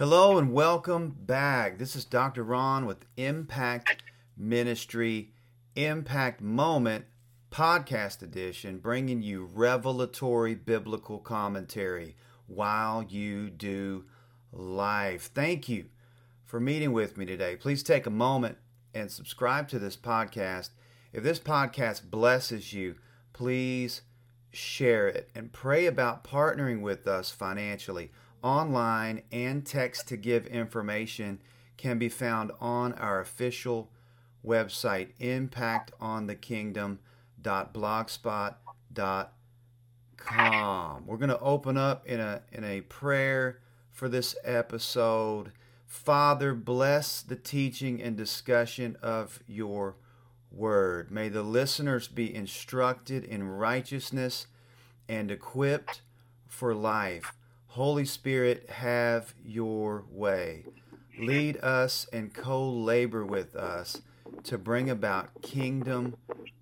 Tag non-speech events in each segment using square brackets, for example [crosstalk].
Hello and welcome back. This is Dr. Ron with Impact Ministry Impact Moment Podcast Edition, bringing you revelatory biblical commentary while you do life. Thank you for meeting with me today. Please take a moment and subscribe to this podcast. If this podcast blesses you, please share it and pray about partnering with us financially online and text to give information can be found on our official website impactonthekingdom.blogspot.com. We're going to open up in a in a prayer for this episode. Father, bless the teaching and discussion of your word. May the listeners be instructed in righteousness and equipped for life. Holy Spirit, have your way. Lead us and co labor with us to bring about kingdom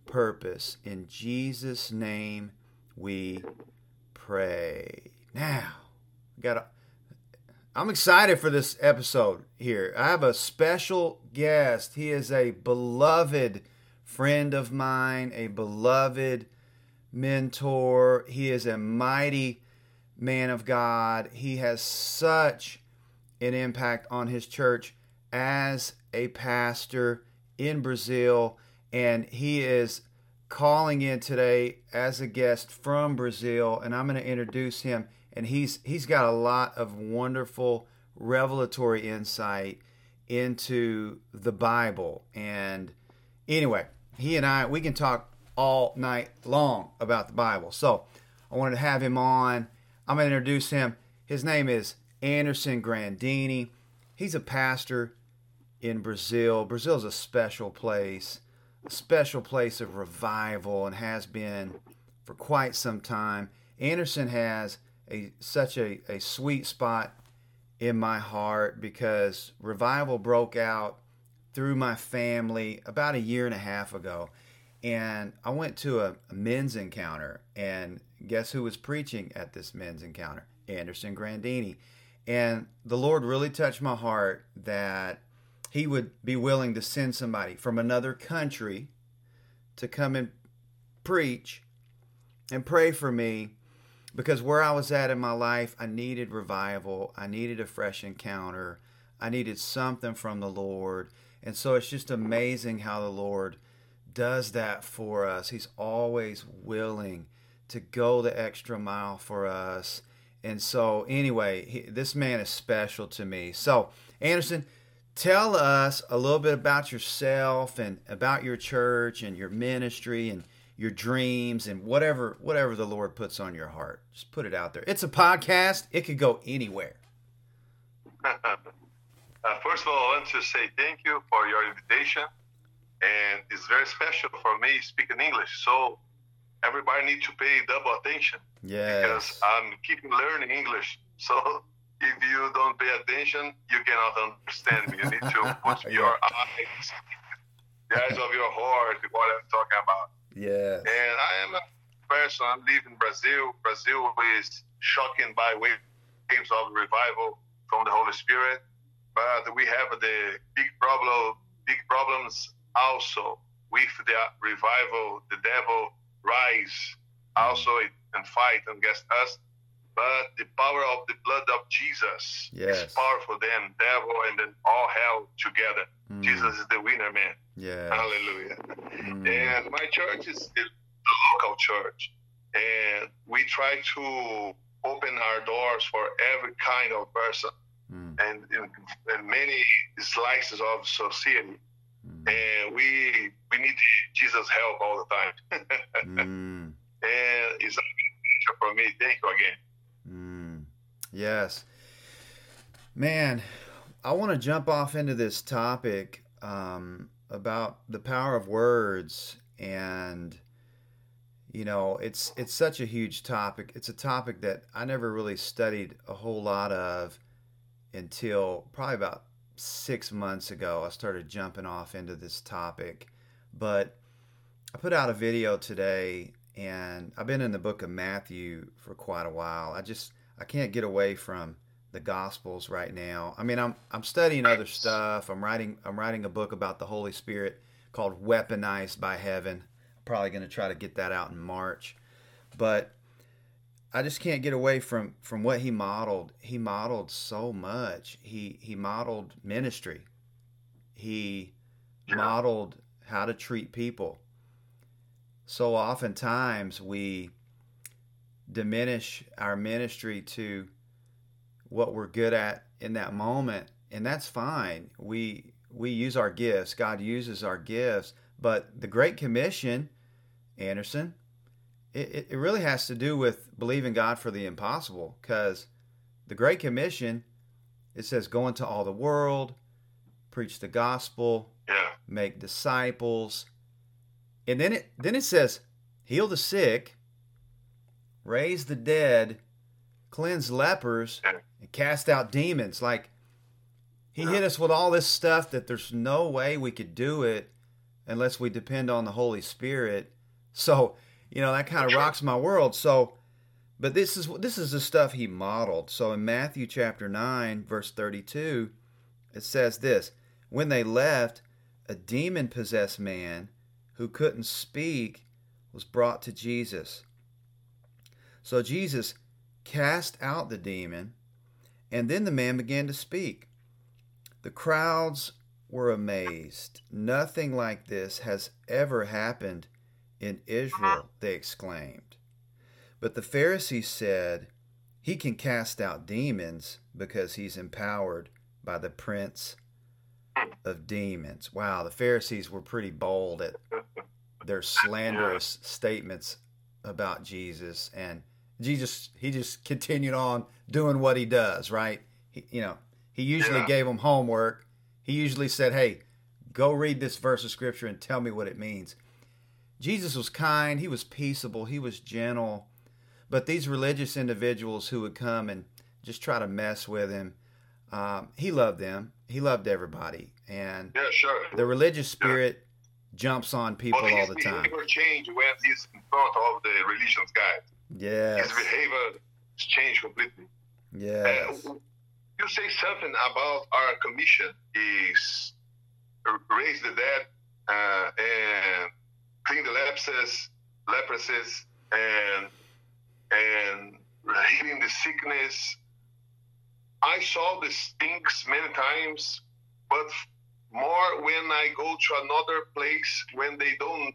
purpose. In Jesus' name we pray. Now, got I'm excited for this episode here. I have a special guest. He is a beloved friend of mine, a beloved mentor. He is a mighty man of God. He has such an impact on his church as a pastor in Brazil, and he is calling in today as a guest from Brazil, and I'm going to introduce him. And he's he's got a lot of wonderful revelatory insight into the Bible. And anyway, he and I we can talk all night long about the Bible. So I wanted to have him on I'm going to introduce him. His name is Anderson Grandini. He's a pastor in Brazil. Brazil is a special place, a special place of revival, and has been for quite some time. Anderson has a such a, a sweet spot in my heart because revival broke out through my family about a year and a half ago. And I went to a, a men's encounter, and guess who was preaching at this men's encounter? Anderson Grandini. And the Lord really touched my heart that he would be willing to send somebody from another country to come and preach and pray for me because where I was at in my life, I needed revival. I needed a fresh encounter. I needed something from the Lord. And so it's just amazing how the Lord does that for us. He's always willing to go the extra mile for us. And so, anyway, he, this man is special to me. So, Anderson, tell us a little bit about yourself and about your church and your ministry and your dreams and whatever whatever the Lord puts on your heart. Just put it out there. It's a podcast. It could go anywhere. [laughs] uh, first of all, I want to say thank you for your invitation, and it's very special for me speaking English. So everybody needs to pay double attention. Yeah. Because I'm keeping learning English. [laughs] So if you don't pay attention, you cannot understand me. You need to [laughs] put yeah. your eyes, the eyes of your heart, what I'm talking about. Yeah. And I am a person. I live in Brazil. Brazil is shocking by waves of revival from the Holy Spirit, but we have the big problem, big problems also with the revival. The devil rise also and fight against us. But the power of the blood of Jesus yes. is powerful than devil and then all hell together. Mm. Jesus is the winner, man. Yeah. Hallelujah. Mm. And my church is the local church. And we try to open our doors for every kind of person mm. and, and many slices of society. And we we need Jesus' help all the time. [laughs] mm. And it's a pleasure for me. Thank you again. Mm. Yes. Man, I want to jump off into this topic um, about the power of words and you know it's it's such a huge topic it's a topic that i never really studied a whole lot of until probably about six months ago, I started jumping off into this topic. But I put out a video today, and I've been in the book of Matthew for quite a while. I just I can't get away from the Gospels right now. I mean, I'm I'm studying other stuff. I'm writing I'm writing a book about the Holy Spirit called Weaponized by Heaven. I'm probably going to try to get that out in March. But I just can't get away from from what he modeled. He modeled so much. He he modeled ministry. He yeah. modeled how to treat people. So oftentimes we diminish our ministry to what we're good at in that moment, and that's fine. We we use our gifts. God uses our gifts, but the Great Commission, Anderson, it, it really has to do with believing God for the impossible because the Great Commission, it says, go into all the world, preach the gospel, yeah. make disciples. And then it then it says, heal the sick, raise the dead, cleanse lepers, and cast out demons. Like he hit us with all this stuff that there's no way we could do it unless we depend on the Holy Spirit. So you know that kind of rocks my world. So, but this is this is the stuff he modeled. So in Matthew chapter nine, verse thirty-two, it says this: When they left, a demon-possessed man who couldn't speak was brought to Jesus. So Jesus cast out the demon, and then the man began to speak. The crowds were amazed. Nothing like this has ever happened in Israel, they exclaimed. But the Pharisees said, He can cast out demons because he's empowered by the prince of demons. Wow, the Pharisees were pretty bold at their slanderous statements about Jesus and Jesus he just continued on doing what he does, right? He, you know, he usually yeah. gave them homework. He usually said, "Hey, go read this verse of scripture and tell me what it means." Jesus was kind, he was peaceable, he was gentle. But these religious individuals who would come and just try to mess with him, um, he loved them. He loved everybody. And yeah, sure. the religious spirit yeah. jumps on people all the time. His behavior changed when he's in front of the religious guys. Yeah. His behavior changed completely. Yeah. Uh, you say something about our commission is raise the dead uh, and clean the lepers, leprosies, and and healing the sickness. I saw these things many times, but more when I go to another place when they don't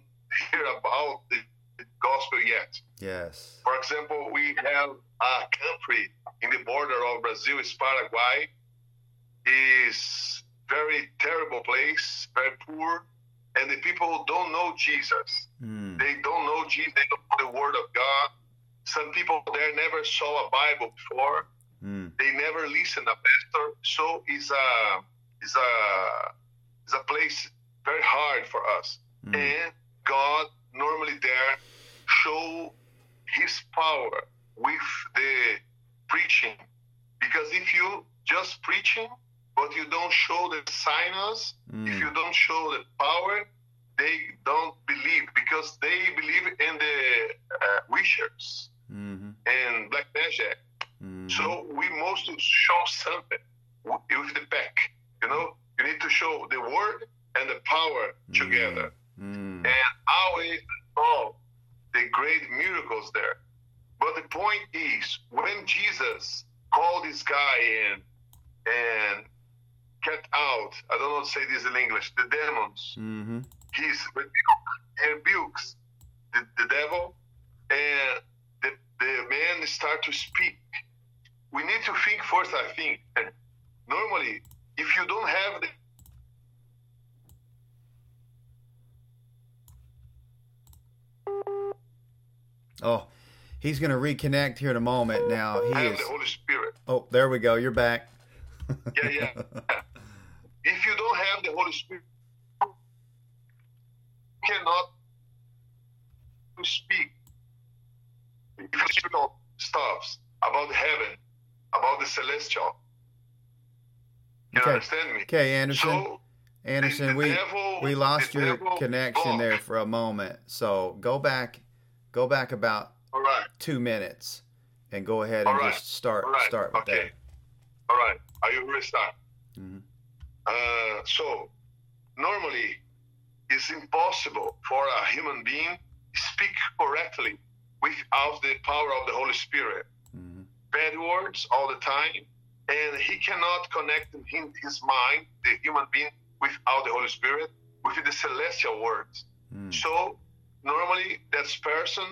hear about the, the gospel yet. Yes. For example, we have a country in the border of Brazil is Paraguay. Is very terrible place, very poor, and the people don't know Jesus. Mm. They don't know Jesus. They don't know the Word of God. Some people there never saw a Bible before. Mm. They never listen a pastor. So it's a it's a it's a place very hard for us. Mm. And God normally there show His power with the preaching, because if you just preaching but you don't show the signs, mm. if you don't show the power, they don't believe because they believe in the uh, wishers mm-hmm. and black magic. Mm-hmm. So we must show something with the pack. You know, you need to show the word and the power mm-hmm. together. Mm. And always all the great miracles there. But the point is, when Jesus called this guy in and get out. I don't know to say this in English. The demons. Mm-hmm. He's rebukes the, the devil, and the, the man start to speak. We need to think first. I think normally, if you don't have the Oh, he's going to reconnect here in a moment. Now he I is. the Holy Spirit. Oh, there we go. You're back. yeah, yeah. [laughs] If you don't have the Holy Spirit, you cannot speak. If you speak about stuffs, about heaven, about the celestial. You okay. understand me? Okay, Anderson. So, Anderson, we devil, we lost your connection there for a moment. So go back, go back about All right. two minutes, and go ahead and right. just start right. start with okay. that. All right. Are you restart? Mm-hmm. Uh, so normally, it's impossible for a human being speak correctly without the power of the Holy Spirit. Mm-hmm. Bad words all the time, and he cannot connect in his mind, the human being, without the Holy Spirit, with the celestial words. Mm. So normally, that's person,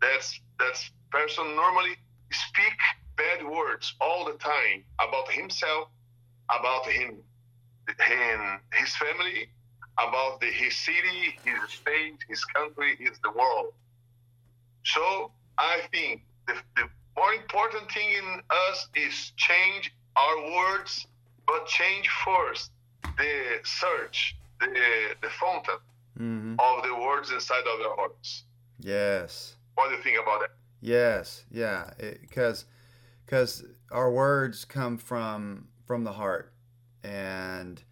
that's that's person normally speak bad words all the time about himself, about him, him his family, about the, his city, his state, his country, his the world. So I think the, the more important thing in us is change our words, but change first the search, the the fountain mm-hmm. of the words inside of our hearts. Yes. What do you think about that? Yes, yeah, because because our words come from from the heart, and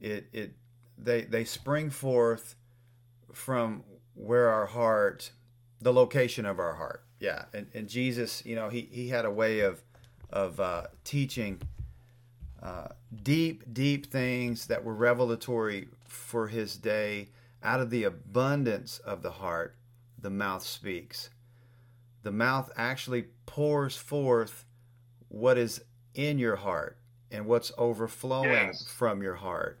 it it they they spring forth from where our heart, the location of our heart. Yeah, and, and Jesus, you know, he he had a way of of uh, teaching uh, deep, deep things that were revelatory for his day. Out of the abundance of the heart, the mouth speaks the mouth actually pours forth what is in your heart and what's overflowing yes. from your heart.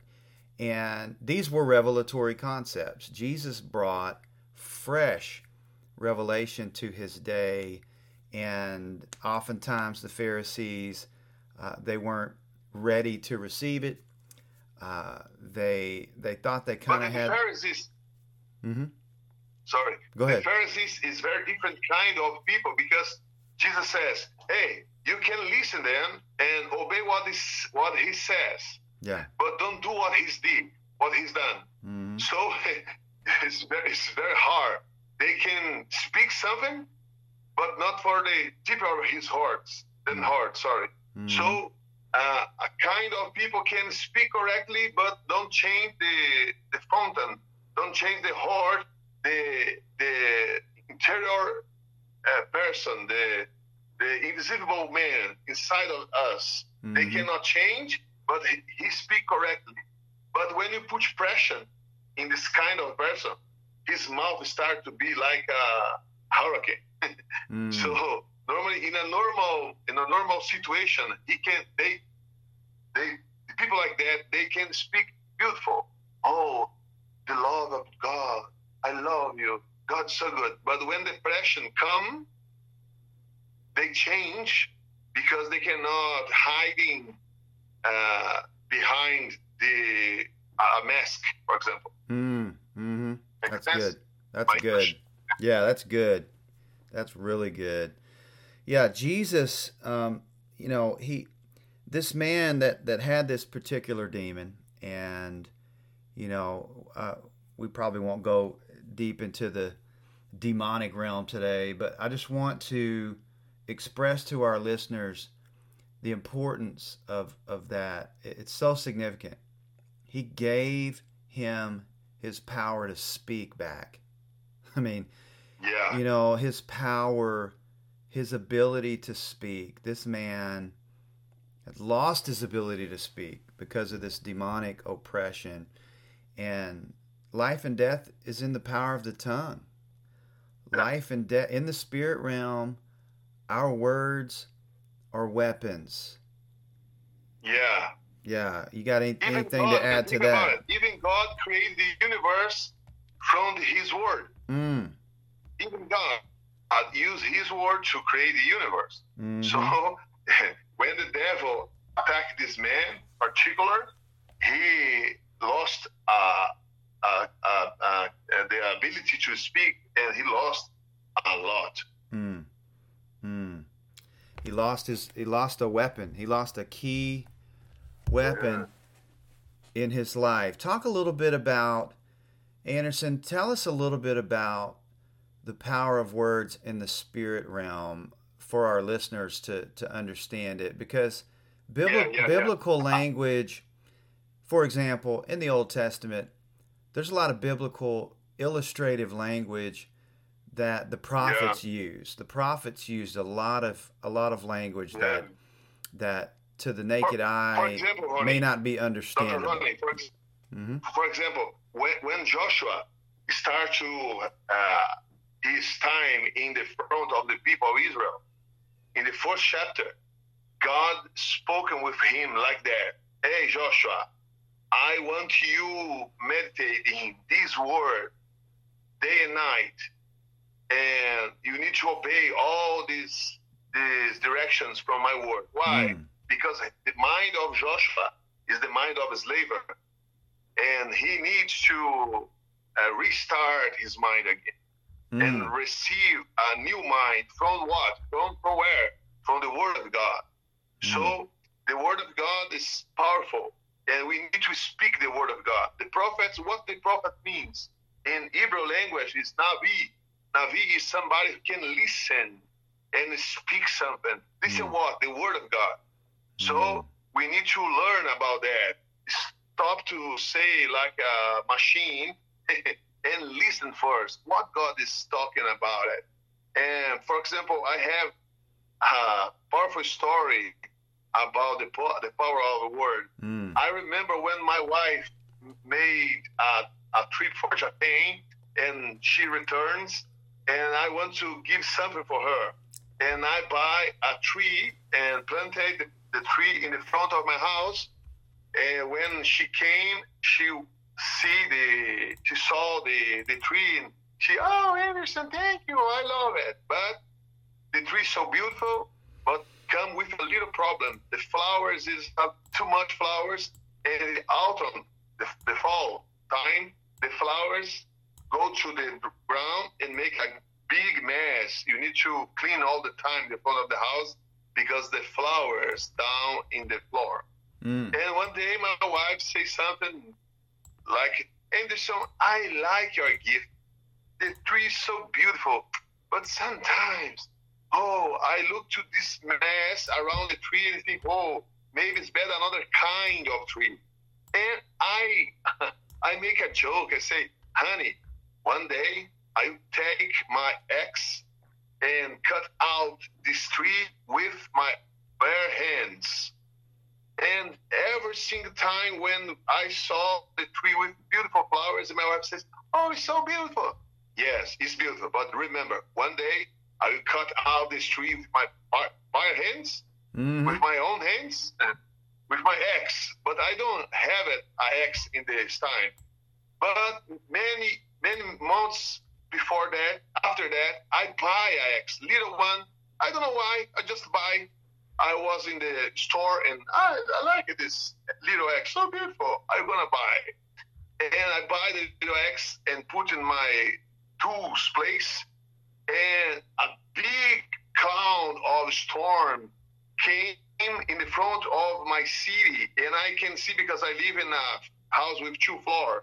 And these were revelatory concepts. Jesus brought fresh revelation to his day, and oftentimes the Pharisees uh, they weren't ready to receive it. Uh, they they thought they kind of had. Pharisees, mm-hmm. Sorry. Go ahead. The Pharisees is very different kind of people because Jesus says, "Hey, you can listen them and obey what is what he says. Yeah. But don't do what he's did, what he's done. Mm-hmm. So [laughs] it's very, it's very hard. They can speak something, but not for the deeper of his hearts than mm-hmm. heart. Sorry. Mm-hmm. So uh, a kind of people can speak correctly, but don't change the the fountain, don't change the heart the the interior uh, person, the the invisible man inside of us, mm-hmm. they cannot change, but he, he speak correctly. But when you put pressure in this kind of person, his mouth start to be like a hurricane. [laughs] mm. So normally in a normal in a normal situation, he can they they people like that they can speak beautiful. Oh, the love of God I love you. God's so good. But when depression come, they change because they cannot hiding uh, behind the uh, mask, for example. Mm, hmm That's good. That's good. Question. Yeah, that's good. That's really good. Yeah, Jesus. Um, you know, he, this man that that had this particular demon, and you know, uh, we probably won't go deep into the demonic realm today, but I just want to express to our listeners the importance of, of that. It's so significant. He gave him his power to speak back. [laughs] I mean, yeah. you know, his power, his ability to speak. This man had lost his ability to speak because of this demonic oppression. And life and death is in the power of the tongue. Life and death in the spirit realm, our words are weapons. Yeah. Yeah. You got any, anything God, to add to that? Even God created the universe from His word. Mm. Even God used His word to create the universe. Mm-hmm. So [laughs] when the devil attacked this man, particular, he lost uh, uh, uh, uh, the ability to speak, and he lost a lot. He lost his. He lost a weapon. He lost a key weapon yeah. in his life. Talk a little bit about Anderson. Tell us a little bit about the power of words in the spirit realm for our listeners to to understand it because bibli- yeah, yeah, biblical language for example in the old testament there's a lot of biblical illustrative language that the prophets yeah. used. The prophets used a lot of a lot of language yeah. that that to the naked For- eye for example, Ronnie, may not be understandable. Ronnie, for, ex- hmm for example, when, when Joshua started to uh, his time in the front of the people of Israel, in the first chapter, God spoken with him like that. Hey, Joshua, I want you meditating this word day and night, and you need to obey all these these directions from my word. Why? Mm. Because the mind of Joshua is the mind of a slaver, and he needs to uh, restart his mind again Mm. and receive a new mind from what? From, from where? From the Word of God. So the Word of God is powerful, and we need to speak the Word of God. The prophets, what the prophet means in Hebrew language is Navi. Navi is somebody who can listen and speak something. Listen Mm. what? The Word of God. So Mm. we need to learn about that. Stop to say like a machine [laughs] and listen first what God is talking about it. And for example, I have a powerful story about the po- the power of the word. Mm. I remember when my wife made a, a trip for Japan and she returns and I want to give something for her. And I buy a tree and planted the, tree in the front of my house. And when she came, she see the she saw the, the tree and she oh Anderson, thank you, I love it. But the tree so beautiful, but come with a little problem. The flowers is have too much flowers, and the autumn, the, the fall time, the flowers go to the ground and make a big mess. You need to clean all the time the front of the house because the flowers down in the floor. Mm. And one day my wife say something like, Anderson, I like your gift. The tree is so beautiful, but sometimes, oh, I look to this mess around the tree and think, oh, maybe it's better another kind of tree. And I, [laughs] I make a joke. I say, honey, one day I take my axe and cut out this tree with my bare hands. And every single time when I saw the tree with beautiful flowers, and my wife says, "Oh, it's so beautiful." Yes, it's beautiful. But remember, one day I will cut out this tree with my bare- hands, Mhm. with my own hands, with my axe. But I don't have it, a axe in this time. But many, many months before that, after that, I buy a little one. I don't know why. I just buy. I was in the store and I, I like this little axe, so beautiful. I'm gonna buy. And I buy the little axe and put in my tools place. And a big cloud of storm came in the front of my city, and I can see because I live in a house with two floors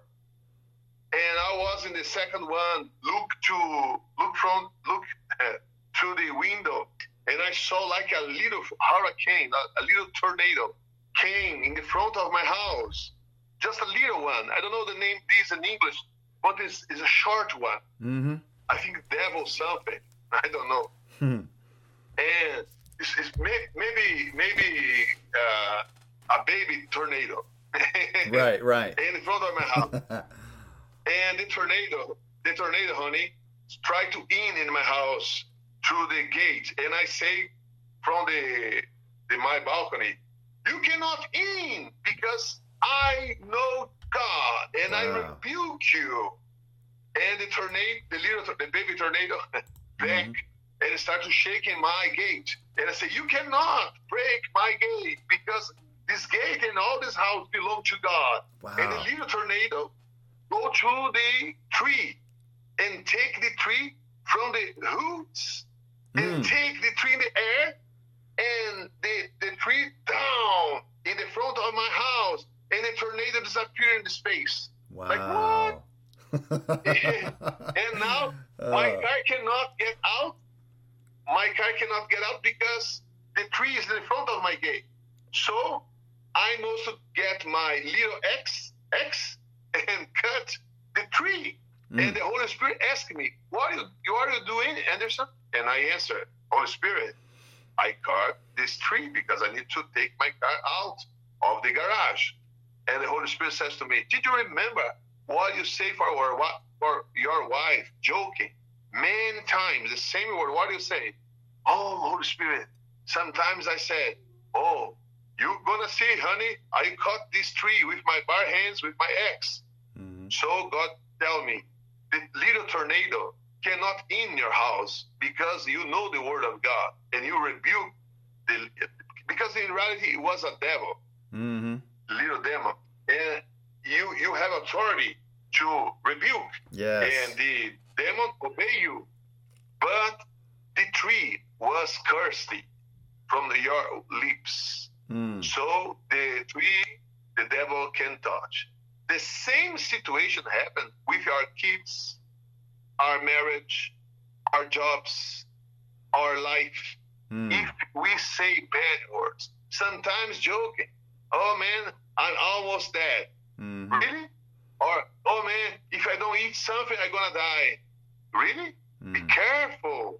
and I was in the second one. Look to look from look uh, through the window, and I saw like a little hurricane, a, a little tornado came in the front of my house. Just a little one. I don't know the name this in English, but it's, it's a short one. Mhm. I think devil something. I don't know. Hmm. And it's, it's may, maybe maybe uh, a baby tornado. [laughs] Right, right. in front of my house. [laughs] And the tornado, the tornado, honey, tried to in in my house through the gate. And I say from the, the my balcony, you cannot in because I know God and I rebuke you. And the tornado, the little, the baby tornado, [laughs] back Mhm. and it started shaking my gate. And I say, you cannot break my gate because this gate and all this house belong to God. Wow. And the little tornado go to the tree and take the tree from the roots and Mm. take the tree in the air and the, the tree down in the front of my house and the tornado disappear in the space. Wow. Like what? [laughs] and now my Uh, car cannot get out. My car cannot get out because the tree is in front of my gate. So I must get my little X X and cut the tree. mm. And the Holy Spirit asked me, "What are you, what are you doing, Anderson?" And I answered, "Holy Spirit, I cut this tree because I need to take my car out of the garage. And the Holy Spirit says to me, Did you remember what you say for, for your wife, joking? Many times, the same word. What do you say? Oh, Holy Spirit. Sometimes I said, Oh, you're gonna see, honey, I cut this tree with my bare hands with my ex. Mm-hmm. So God tell me, the little tornado cannot in your house because you know the word of God and you rebuke the because in reality it was a devil, mm-hmm. little demon, and you you have authority to rebuke. Yes. And the demon obey you, but the tree was cursed from the, your lips. Mm. So the tree the devil can touch. The same situation happened with our kids, our marriage, our jobs, our life. Mm. If we say bad words, sometimes joking, oh man, I'm almost dead. Mm-hmm. Really? Or, oh man, if I don't eat something, I'm gonna die. Really? Mm. Be careful.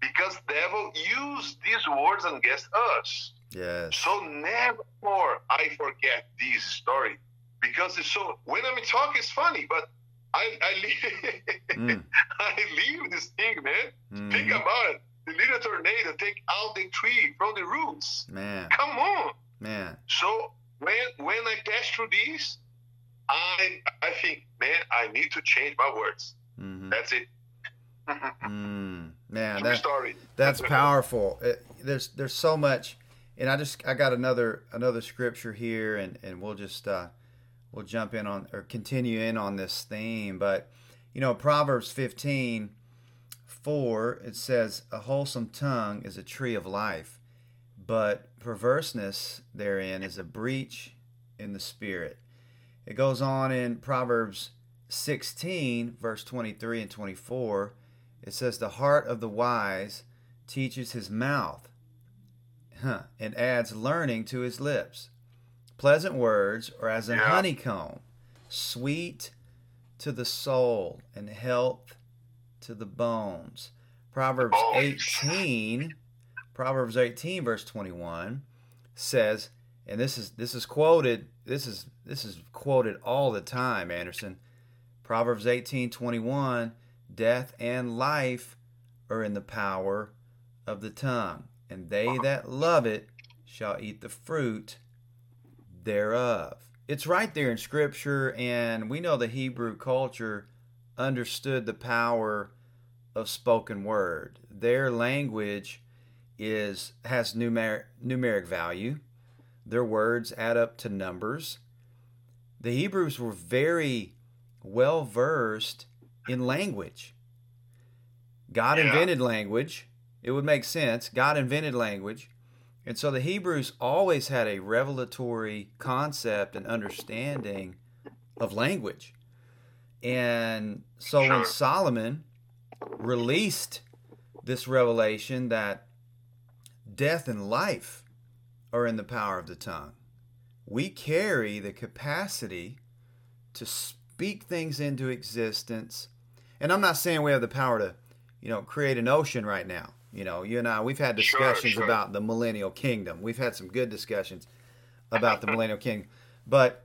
Because devil used these words against us. Yes. So never more I forget this story because it's so. When I'm talking, it's funny, but I I leave, [laughs] mm. I leave this thing, man. Mm. Think about it. The little tornado take out the tree from the roots. Man, come on, man. So when when I pass through this, I I think, man, I need to change my words. Mm-hmm. That's it. [laughs] mm, man, that, story. that's [laughs] powerful. It, there's there's so much, and I just I got another another scripture here, and and we'll just uh, we'll jump in on or continue in on this theme. But you know, Proverbs 15, 4, it says, "A wholesome tongue is a tree of life, but perverseness therein is a breach in the spirit." It goes on in Proverbs 16, verse 23 and 24. It says, "The heart of the wise teaches his mouth." Huh, and adds learning to his lips. Pleasant words are as a yeah. honeycomb, sweet to the soul and health to the bones. Proverbs 18, Proverbs 18 verse 21 says, and this is this is quoted, this is this is quoted all the time, Anderson. Proverbs 18:21, death and life are in the power of the tongue, and they that love it shall eat the fruit thereof. It's right there in Scripture, and we know the Hebrew culture understood the power of spoken word. Their language is has numeric numeric value. Their words add up to numbers. The Hebrews were very well versed in language. God yeah. invented language. It would make sense. God invented language. And so the Hebrews always had a revelatory concept and understanding of language. And so sure. when Solomon released this revelation that death and life are in the power of the tongue, we carry the capacity to speak things into existence. And I'm not saying we have the power to, you know, create an ocean right now. You know, you and I, we've had discussions sure, sure. about the millennial kingdom. We've had some good discussions [laughs] about the millennial kingdom, but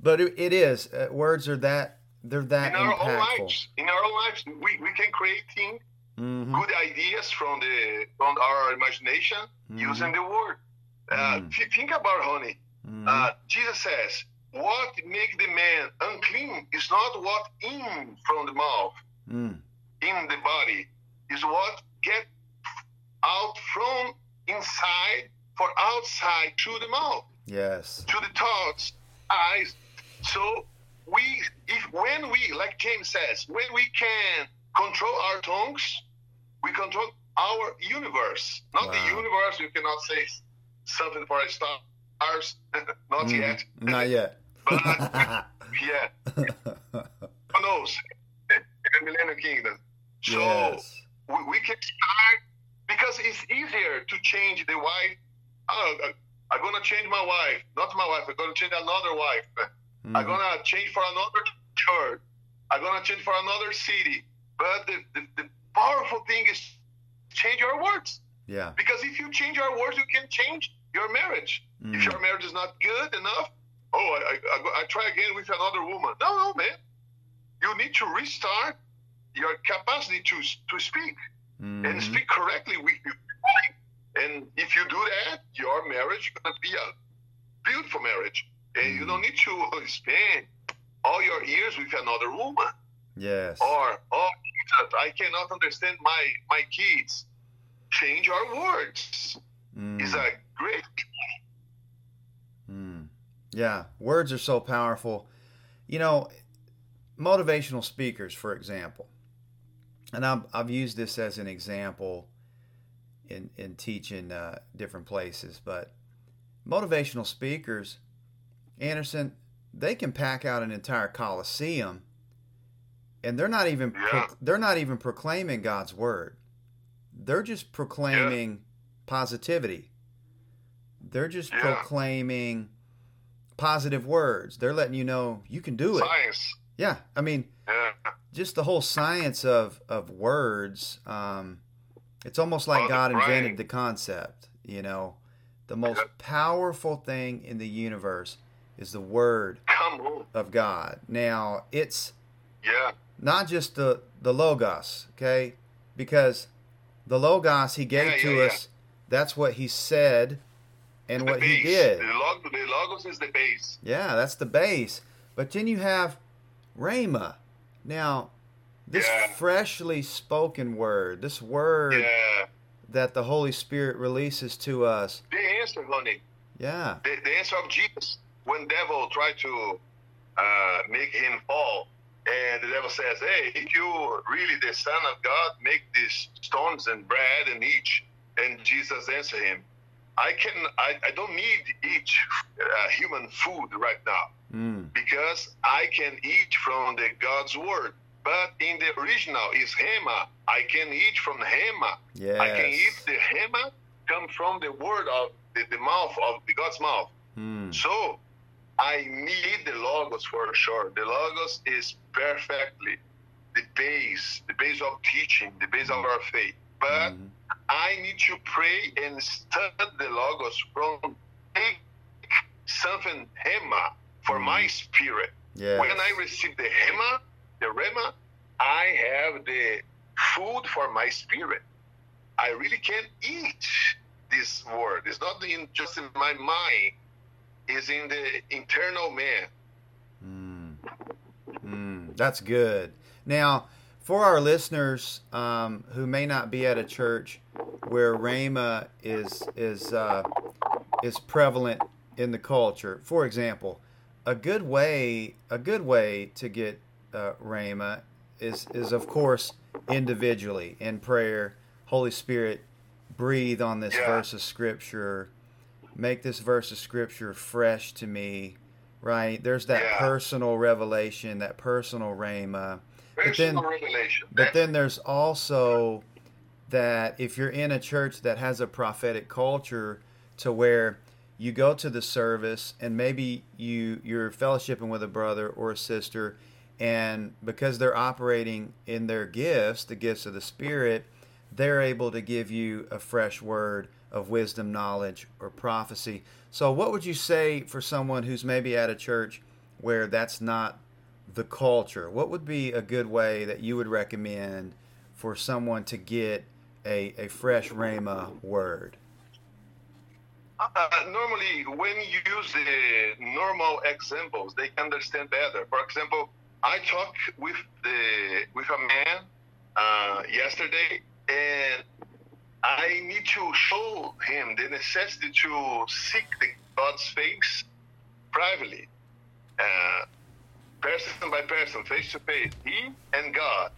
but it, is uh, words are that they're that in our impactful. lives. In our lives, we, we can create things, mm-hmm. good ideas from the from our imagination mm-hmm. using the word. Uh, mm-hmm. Think about honey. Mm-hmm. Uh, Jesus says, "What make the man unclean is not what in from the mouth, mm. in the body, is what get out from inside for outside to the mouth. Yes. To the thoughts, eyes. So we, if when we, like James says, when we can control our tongues, we control our universe. Not wow. the universe. You cannot say something for a stars. [laughs] not mm, yet. Not yet. [laughs] but [laughs] yeah. Who knows? In the Millennium Kingdom. So yes. we, we can start because it's easier to change the wife. Oh, I'm gonna change my wife, not my wife. I'm gonna change another wife. Mm. I'm gonna change for another church. I'm gonna change for another city. But the, the, the powerful thing is change your words. Yeah. Because if you change our words, you can change your marriage. Mm. If your marriage is not good enough, oh, I, I, I try again with another woman. No, no, man. You need to restart your capacity to to speak mm-hmm. and speak correctly with your And if you do that, your marriage is going to be a beautiful marriage. And mm-hmm. you don't need to spend all your years with another woman. Yes. Or, oh, I cannot understand my my kids. Change our words. Mm. It's a great. Mm. Yeah, words are so powerful. You know, motivational speakers, for example, and I've, I've used this as an example in, in teaching uh, different places, but motivational speakers, Anderson, they can pack out an entire coliseum and they're not even yeah. pro- they're not even proclaiming God's word. They're just proclaiming yeah. positivity. They're just yeah. proclaiming positive words. They're letting you know you can do it. Yeah, I mean, just the whole science of of words. Um, it's almost like God invented the concept. You know, the most powerful thing in the universe is the word of God. Now, it's yeah not just the the logos, okay? Because the logos he gave yeah, to yeah, us, that's what he said and the what base. he did. The, log- the logos is the base. Yeah, that's the base. But then you have Rhema. Now, this yeah. freshly spoken word, this word yeah. that the Holy Spirit releases to us. The answer, honey. Yeah. The, the answer of Jesus when devil tried to uh, make him fall, and the devil says, "Hey, if you really the Son of God, make these stones and bread and each." And Jesus answered him, "I can. I, I don't need each uh, human food right now mm. because I can eat from the God's word." But in the original is hema. I can eat from hema. Yes. I can eat the hema come from the word of the, the mouth of the God's mouth. Mm. So I need the logos for sure. The logos is perfectly the base, the base of teaching, the base of our faith. But mm. I need to pray and study the logos from something hema for my spirit. Yes. When I receive the hema, the rema, I have the food for my spirit. I really can't eat this word. It's not in, just in my mind. It's in the internal man. Mm. Mm, that's good. Now, for our listeners um, who may not be at a church where Rhema is is uh, is prevalent in the culture, for example, a good way a good way to get uh, Rhema is is of course individually in prayer. Holy Spirit, breathe on this yeah. verse of scripture. Make this verse of scripture fresh to me. Right? There's that yeah. personal revelation, that personal Rhema. Personal but then, revelation. But then there's also that if you're in a church that has a prophetic culture to where you go to the service and maybe you you're fellowshipping with a brother or a sister and because they're operating in their gifts, the gifts of the Spirit, they're able to give you a fresh word of wisdom, knowledge, or prophecy. So, what would you say for someone who's maybe at a church where that's not the culture? What would be a good way that you would recommend for someone to get a, a fresh Rhema word? Uh, normally, when you use the normal examples, they understand better. For example, I talked with the with a man uh, yesterday, and I need to show him the necessity to seek the God's face privately, uh, person by person, face to face, he and God.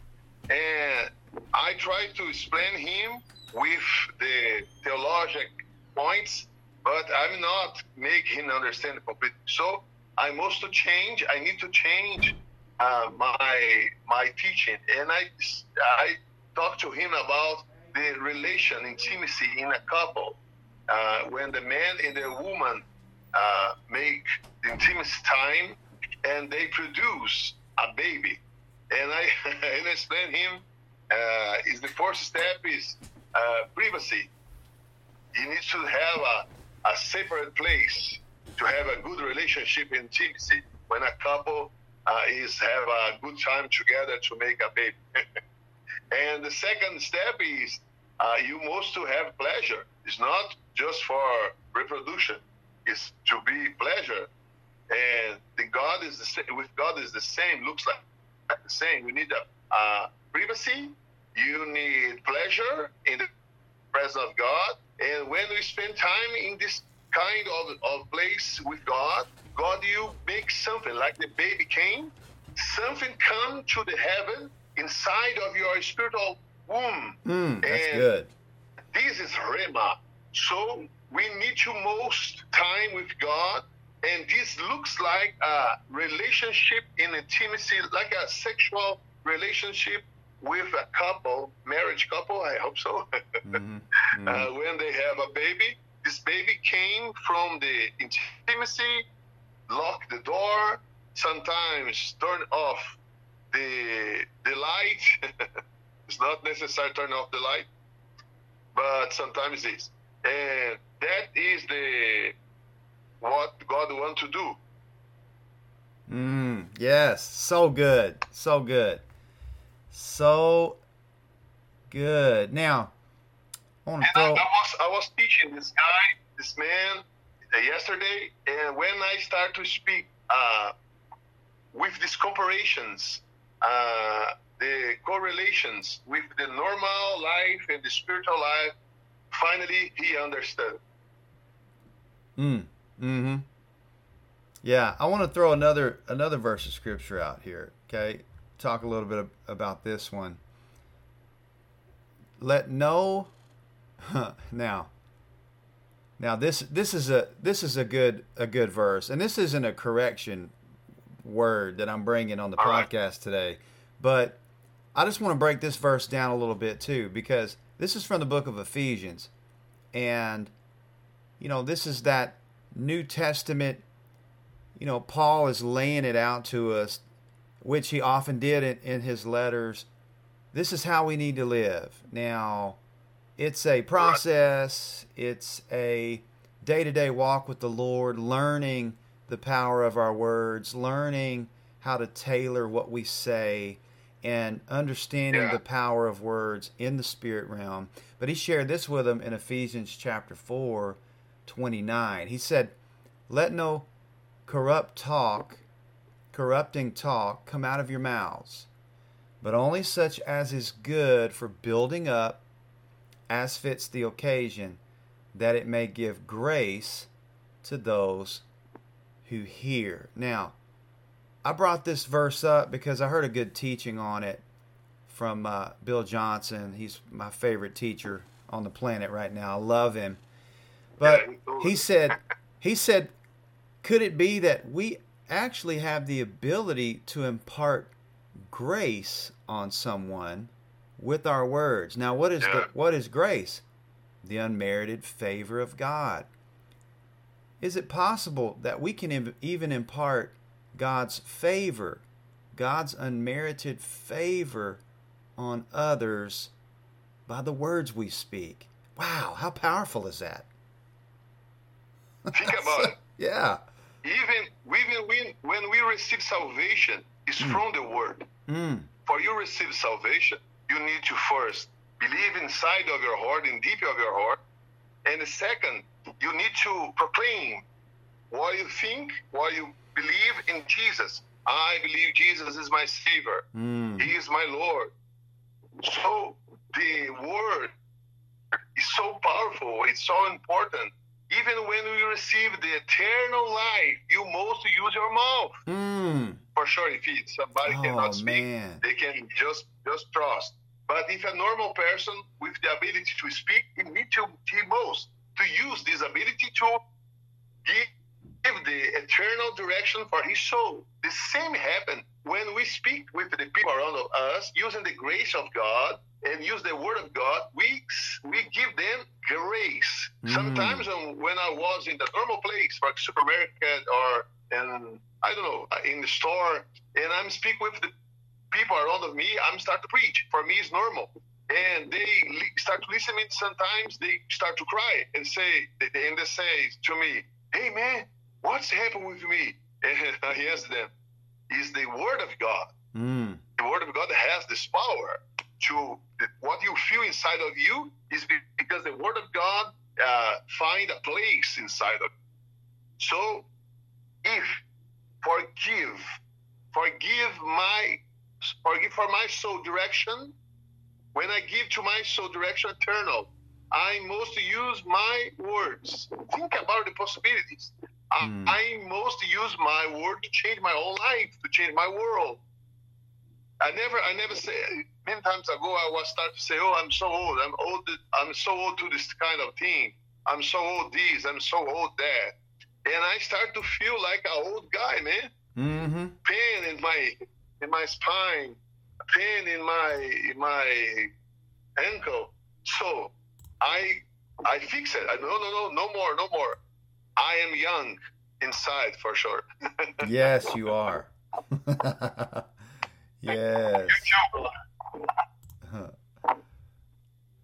And I try to explain him with the theologic points, but I'm not make him understand completely. So I must change. I need to change uh, my my teaching, and I I talked to him about the relation intimacy in a couple uh, when the man and the woman uh, make intimacy time and they produce a baby, and I [laughs] and explain him uh, is the first step is uh, privacy. you need to have a, a separate place to have a good relationship intimacy when a couple uh, is have a good time together to make a baby. [laughs] and the second step is uh, you must to have pleasure. It's not just for reproduction. It's to be pleasure. And the God is the same. With God is the same. Looks like the same. We need a, uh, privacy. You need pleasure in the presence of God. And when we spend time in this kind of, of place with God, God, you make something like the baby came, something come to the heaven inside of your spiritual womb. Mm, that's and good. This is Rhema. So we need to most time with God. And this looks like a relationship in intimacy, like a sexual relationship with a couple, marriage couple, I hope so. mm-hmm. [laughs] Mm-hmm. Uh, when they have a baby, this baby came from the intimacy, lock the door, sometimes turn off the the light. [laughs] it's not necessary to turn off the light, but sometimes it is. And that is the what God wants to do. Mm, yes, so good, so good, so good. Now, I want to throw. I, I, was I was teaching this guy, this man, uh, yesterday, and when I start to speak uh, with these comparisons, uh, the correlations with the normal life and the spiritual life, finally he understood. Mm. Mm-hmm. Yeah, I want to throw another another verse of scripture out here. Okay, talk a little bit about this one. Let no [laughs] now now this this is a this is a good a good verse, and this isn't a correction word that I'm bringing on the All podcast right. today, but I just want to break this verse down a little bit too because this is from the book of Ephesians, and you know this is that New Testament. You know Paul is laying it out to us, which he often did in, in his letters. This is how we need to live now it's a process, it's a day to day walk with the Lord, learning the power of our words, learning how to tailor what we say, and understanding yeah. the power of words in the spirit realm. But he shared this with them in Ephesians chapter 4, 29. He said, Let no corrupt talk, corrupting talk, come out of your mouths, but only such as is good for building up as fits the occasion, that it may give grace to those who hear. Now, I brought this verse up because I heard a good teaching on it from uh, Bill Johnson. He's my favorite teacher on the planet right now. I love him. But he said, he said, could it be that we actually have the ability to impart grace on someone with our words. Now, what is yeah. the, what is grace? The unmerited favor of God. Is it possible that we can even impart God's favor, God's unmerited favor on others by the words we speak? Wow, how powerful is that? Think [laughs] about it. Yeah. Even, even when, when we receive salvation, it's mm. from the word. Mm. For you receive salvation, you need to first believe inside of your heart, in deep of your heart. And the second, you need to proclaim what you think, what you believe in Jesus. I believe Jesus is my Savior. Mm. He is my Lord. So the word is so powerful. It's so important. Even when we receive the eternal life, you must use your mouth. Mm. For sure, if somebody oh, cannot speak, man. they can just just trust. But if a normal person with the ability to speak, he need to he most to use this ability to give the eternal direction for his soul. The same happened when we speak with the people around us using the grace of God and use the word of God. We we give them grace. Mm. Sometimes when I was in the normal place, like supermarket or in I don't know in the store, and I'm speak with the people around of me, I'm start to preach. For me, it's normal. and they start to listening. Sometimes they start to cry and say, and they say to me, "Hey man, what's happened with me?" And I answer them, "Is the word of God. Mm. The word of God has this power to what you feel inside of you is because the word of God uh, find a place inside of you. So, if forgive, forgive my, forgive for my soul direction when I give to my soul direction eternal, I must use my words. Think about the possibilities. Mm. I, must use my word to change my whole life, to change my world. I never, I never say. Many times ago, I was start to say, "Oh, I'm so old. I'm old. I'm so old to this kind of thing. I'm so old this. I'm so old that." And I start to feel like an old guy, man. Mm-hmm. Pain in my in my spine, pain in my in my ankle. So I I fix it. I no no no no more no more. I am young inside for sure. [laughs] yes, you are. [laughs] yes. [laughs]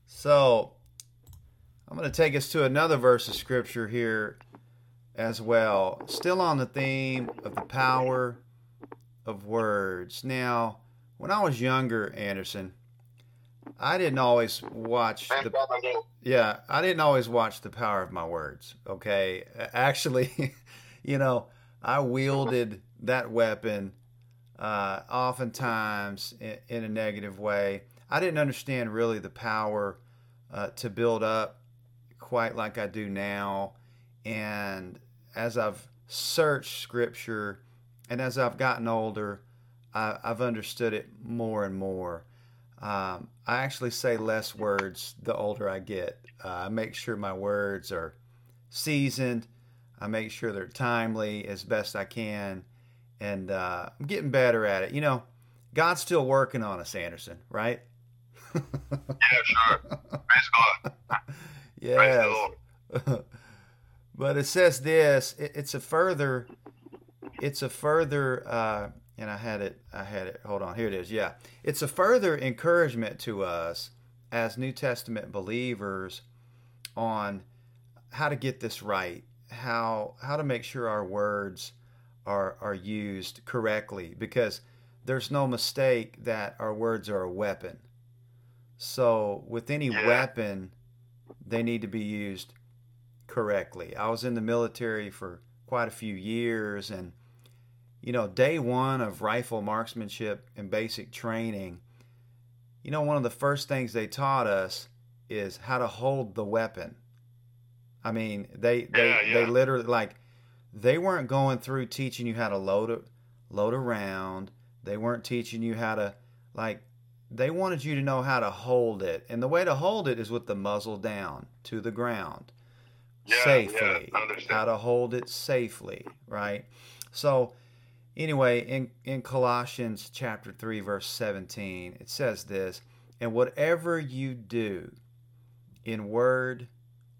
So I'm going to take us to another verse of scripture here as well. Still on the theme of the power of words. Now, when I was younger, Anderson, I didn't always watch the Yeah, I didn't always watch the power of my words, okay? Actually, [laughs] you know, I wielded that weapon uh, oftentimes in, in, a negative way. I didn't understand really the power uh, to build up quite like I do now. And as I've searched scripture and as I've gotten older, I, have understood it more and more. Um, I actually say less words the older I get. Uh, I make sure my words are seasoned. I make sure they're timely as best I can. And uh, I'm getting better at it. You know, God's still working on us, Anderson, right? yeah, sure. Praise God. [laughs] yes. [laughs] but it says this. It, it's a further. It's a further uh, and I had it. I had it. Hold on. Here it is. Yeah. It's a further encouragement to us as New Testament believers on how to get this right, how how to make sure our words are are used correctly because there's no mistake that our words are a weapon. So with any yeah. weapon, they need to be used correctly. I was in the military for quite a few years and you know, day one of rifle marksmanship and basic training, you know, one of the first things they taught us is how to hold the weapon. I mean, they they, yeah, yeah. they literally like they weren't going through teaching you how to load it load around. They weren't teaching you how to like they wanted you to know how to hold it. And the way to hold it is with the muzzle down to the ground. Yeah, safely. how to hold it safely, right? So Anyway, in, in Colossians chapter 3, verse 17, it says this And whatever you do in word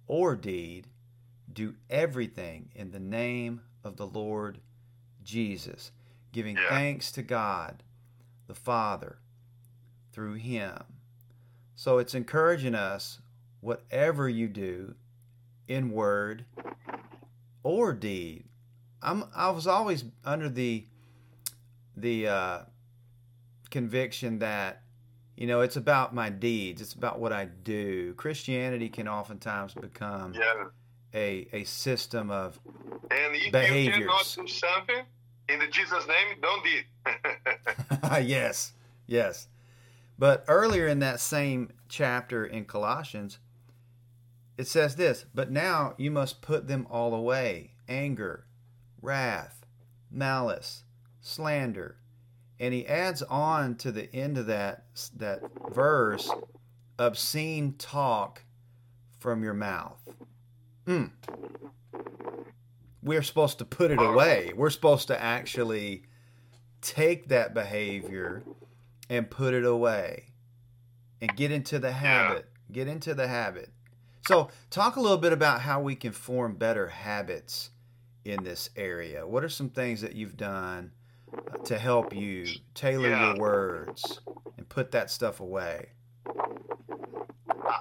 or deed, do everything in the name of the Lord Jesus, giving yeah. thanks to God the Father through Him. So it's encouraging us, whatever you do in word or deed, I'm I was always under the the uh, conviction that you know it's about my deeds, it's about what I do. Christianity can oftentimes become yeah. a a system of and if behaviors. you cannot do something in the Jesus name, don't do it. [laughs] [laughs] yes, yes. But earlier in that same chapter in Colossians, it says this, but now you must put them all away anger, wrath, malice, slander. And he adds on to the end of that that verse obscene talk from your mouth. Mm. We're supposed to put it away. We're supposed to actually take that behavior and put it away and get into the habit. Get into the habit. So, talk a little bit about how we can form better habits in this area? What are some things that you've done uh, to help you tailor yeah. your words and put that stuff away?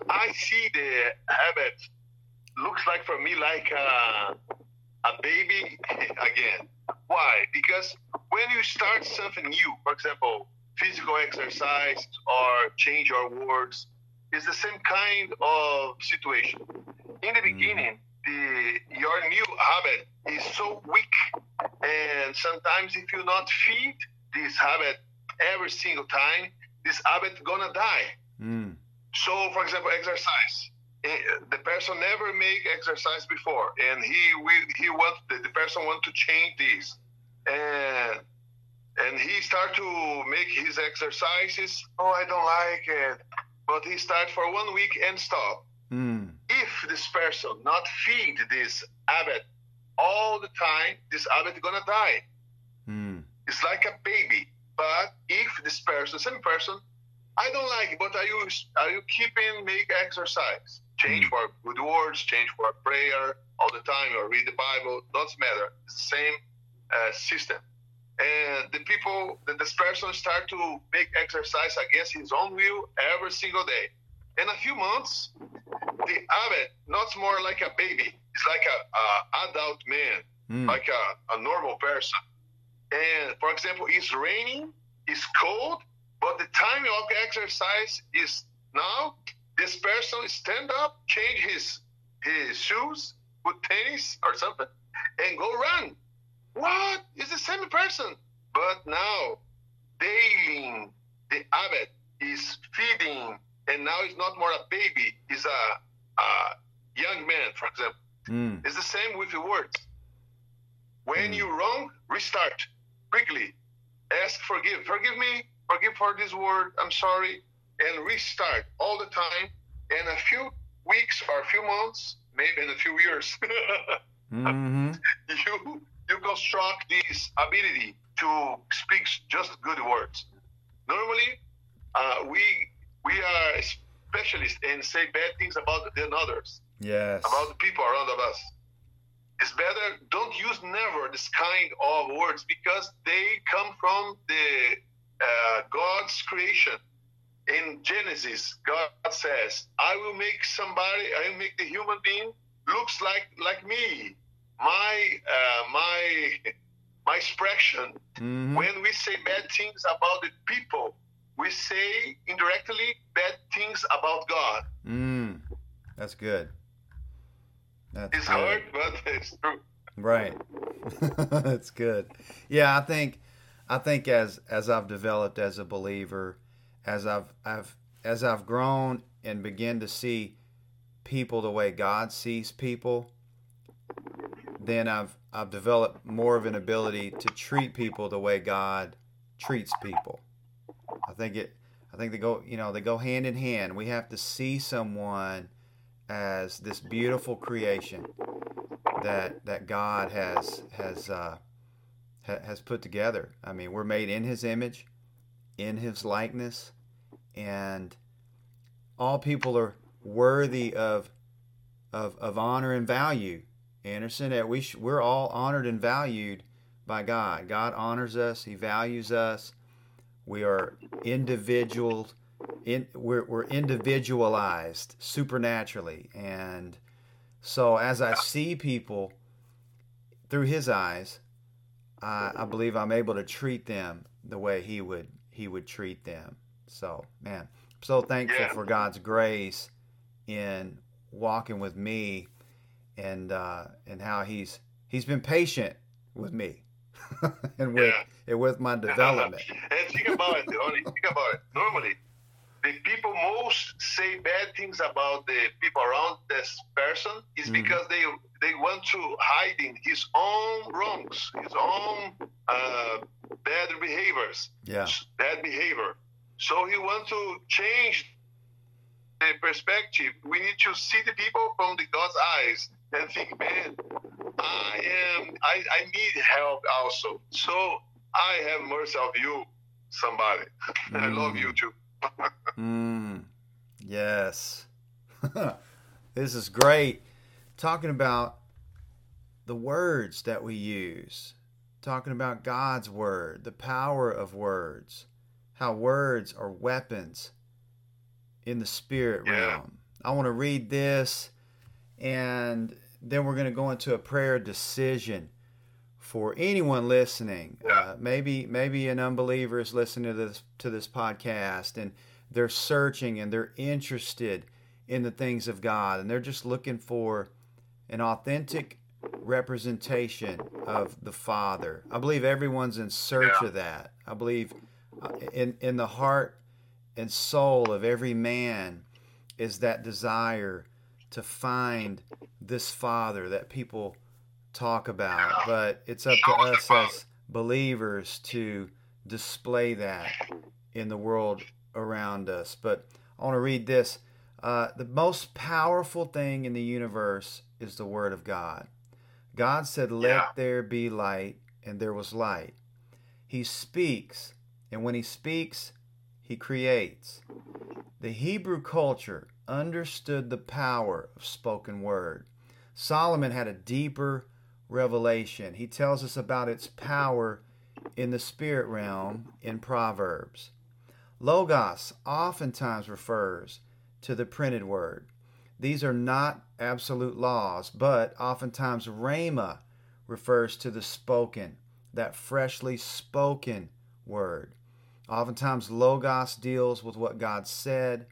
I see the habit looks like for me like a, a baby [laughs] again. Why? Because when you start something new, for example, physical exercise or change your words, it's the same kind of situation. In the beginning, the your new habit is so weak, and sometimes if you not feed this habit every single time, this habit gonna die. Mm. So, for example, exercise. Eh, the person never make exercise before, and he we, he want the, the person want to change this, and and he start to make his exercises. Oh, I don't like it, but he start for one week and stop. Mm. If this person not feed this habit all the time, this habit gonna die. Mm. It's like a baby. But if this person, same person, I don't like it, but are you are you keeping make exercise? Change mm. for good words, change for prayer all the time, or read the Bible. Doesn't matter. It's the same uh, system. And the people, that this person start to make exercise against his own will every single day. In a few months, the habit not more like a baby. It's like a, a adult man, mm. like a, a normal person. And for example, it's raining, it's cold, but the time of exercise is now. This person stand up, change his his shoes, put tennis or something, and go run. What? It's the same person. But now, daily, the habit is feeding, and now it's not more a baby, it's a, a young man, for example. Mm. It's the same with the words. When mm. you wrong, restart quickly. Ask forgive. Forgive me. Forgive for this word. I'm sorry. And restart all the time. In a few weeks or a few months, maybe in a few years, [laughs] mm-hmm. you you construct this ability to speak just good words. Normally, uh, we we are specialists and say bad things about the others. Yes. About the people around of us. It's better don't use never this kind of words because they come from the uh, God's creation. In Genesis, God says, "I will make somebody, I will make the human being looks like like me." My uh, my my expression. Mm-hmm. When we say bad things about the people, we say indirectly bad things about God. Mm, that's good. That's it's good. hard, but [laughs] it's true. Right. [laughs] that's good. Yeah, I think I think as as I've developed as a believer, as I've I've as I've grown and begin to see people the way God sees people, then I've I've developed more of an ability to treat people the way God treats people. I think it I think they go you know they go hand in hand. We have to see someone as this beautiful creation that that God has has uh, ha, has put together. I mean, we're made in His image, in His likeness, and all people are worthy of of, of honor and value. Anderson, that we sh- we're all honored and valued by God. God honors us. He values us. We are individual. in, we're, we're individualized supernaturally. And so as I see people through his eyes, I, I believe I'm able to treat them the way he would he would treat them. So man, I'm so thankful yeah. for God's grace in walking with me and uh, and how he's he's been patient with me [laughs] and with yeah. and with my [laughs] development. and think about it, think about it. Normally, the people most say bad things about the people around this person is mm-hmm. because they they want to hide in his own wrongs, his own uh, bad behaviors, yeah. bad behavior. So he wants to change the perspective. We need to see the people from the God's eyes and think, man, I am, I, I need help also. So I have mercy of you, somebody. Mm. [laughs] I love you too [laughs] mm, yes. [laughs] this is great. Talking about the words that we use, talking about God's word, the power of words, how words are weapons in the spirit yeah. realm. I want to read this, and then we're going to go into a prayer decision for anyone listening. Uh, maybe maybe an unbeliever is listening to this to this podcast, and they're searching and they're interested in the things of God, and they're just looking for an authentic representation of the Father. I believe everyone's in search Yeah. of that. I believe uh, in in the heart and soul of every man is that desire to find this Father that people talk about. But it's up to us as believers to display that in the world around us. But I want to read this. Uh, the most powerful thing in the universe is the Word of God. God said, Let Yeah. there be light, and there was light. He speaks, and when He speaks, He creates. The Hebrew culture understood the power of spoken word. Solomon had a deeper revelation. He tells us about its power in the spirit realm in Proverbs. Logos oftentimes refers to the printed word. These are not absolute laws, but oftentimes Rhema refers to the spoken, that freshly spoken word. Oftentimes Logos deals with what God said,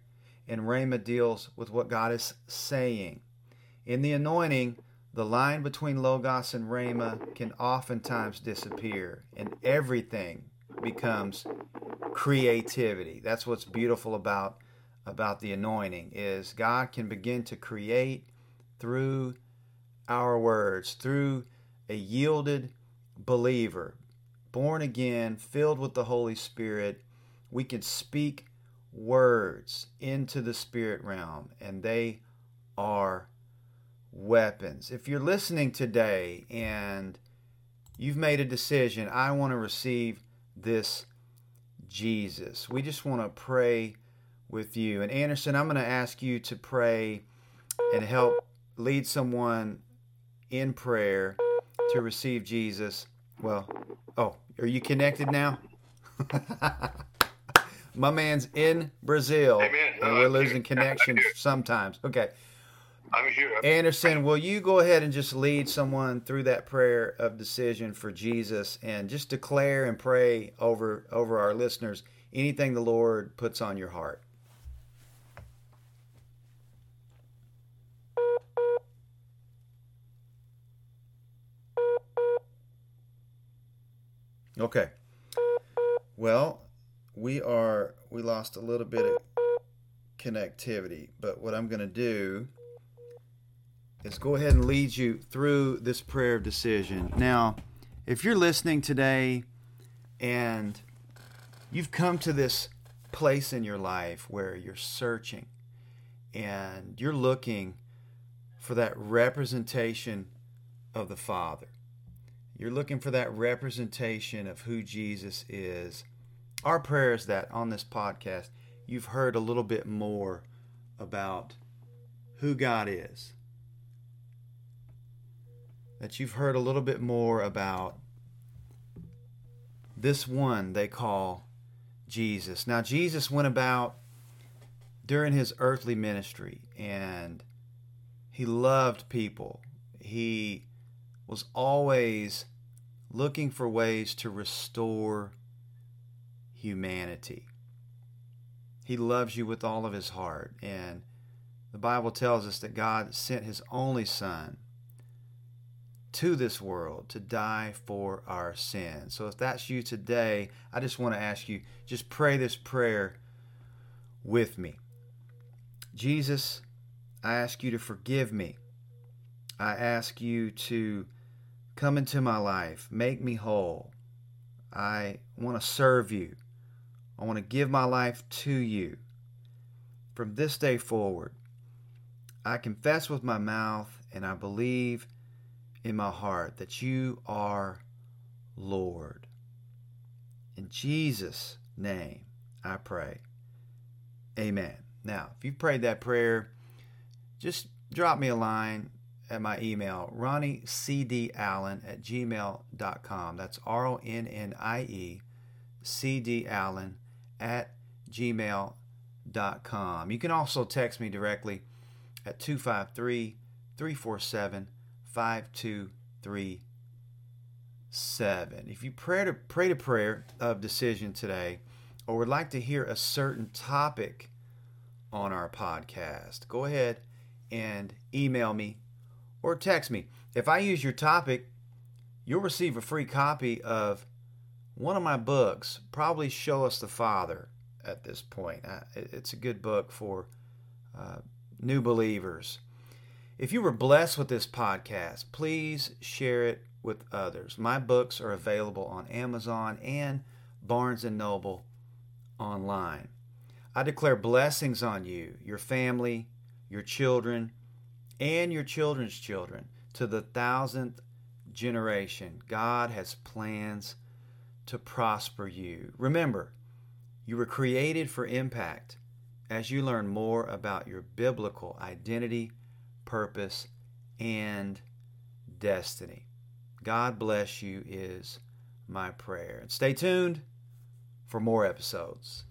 and Rhema deals with what God is saying. In the anointing, the line between Logos and Rhema can oftentimes disappear, and everything becomes creativity. That's what's beautiful about about the anointing is God can begin to create through our words, through a yielded believer, born again, filled with the Holy Spirit. We can speak words into the spirit realm, and they are weapons. If you're listening today and you've made a decision, I want to receive this Jesus. We just want to pray with you. And Anderson, I'm going to ask you to pray and help lead someone in prayer to receive Jesus. Well, oh, are you connected now? [laughs] My man's in Brazil, Amen. and we're losing [laughs] connection sometimes. Okay. I'm here. Anderson, will you go ahead and just lead someone through that prayer of decision for Jesus and just declare and pray over over our listeners anything the Lord puts on your heart? Okay. Well, we are we lost a little bit of connectivity, but what I'm going to do is go ahead and lead you through this prayer of decision. Now, if you're listening today and you've come to this place in your life where you're searching and you're looking for that representation of the Father, you're looking for that representation of who Jesus is. Our prayer is that on this podcast, you've heard a little bit more about who God is that you've heard a little bit more about this one they call Jesus. Now, Jesus went about during his earthly ministry and he loved people. He was always looking for ways to restore humanity. He loves you with all of his heart. And the Bible tells us that God sent his only Son to this world to die for our sins. So if that's you today, I just want to ask you just pray this prayer with me. Jesus, I ask you to forgive me. I ask you to come into my life, make me whole. I want to serve you. I want to give my life to you. From this day forward, I confess with my mouth and I believe in my heart that you are Lord. In Jesus' name, I pray. Amen. Now, if you prayed that prayer, just drop me a line at my email, ronniecdallen at gmail.com. That's R O N N I E C D Allen at gmail.com. You can also text me directly at 253 347 5237. If you pray to, pray a prayer of decision today or would like to hear a certain topic on our podcast, go ahead and email me or text me. If I use your topic, you'll receive a free copy of one of my books, probably Show Us the Father at this point. It's a good book for uh, new believers. If you were blessed with this podcast, please share it with others. My books are available on Amazon and Barnes and Noble online. I declare blessings on you, your family, your children, and your children's children to the thousandth generation. God has plans to prosper you. Remember, you were created for impact as you learn more about your biblical identity, purpose, and destiny. God bless you is my prayer. And stay tuned for more episodes.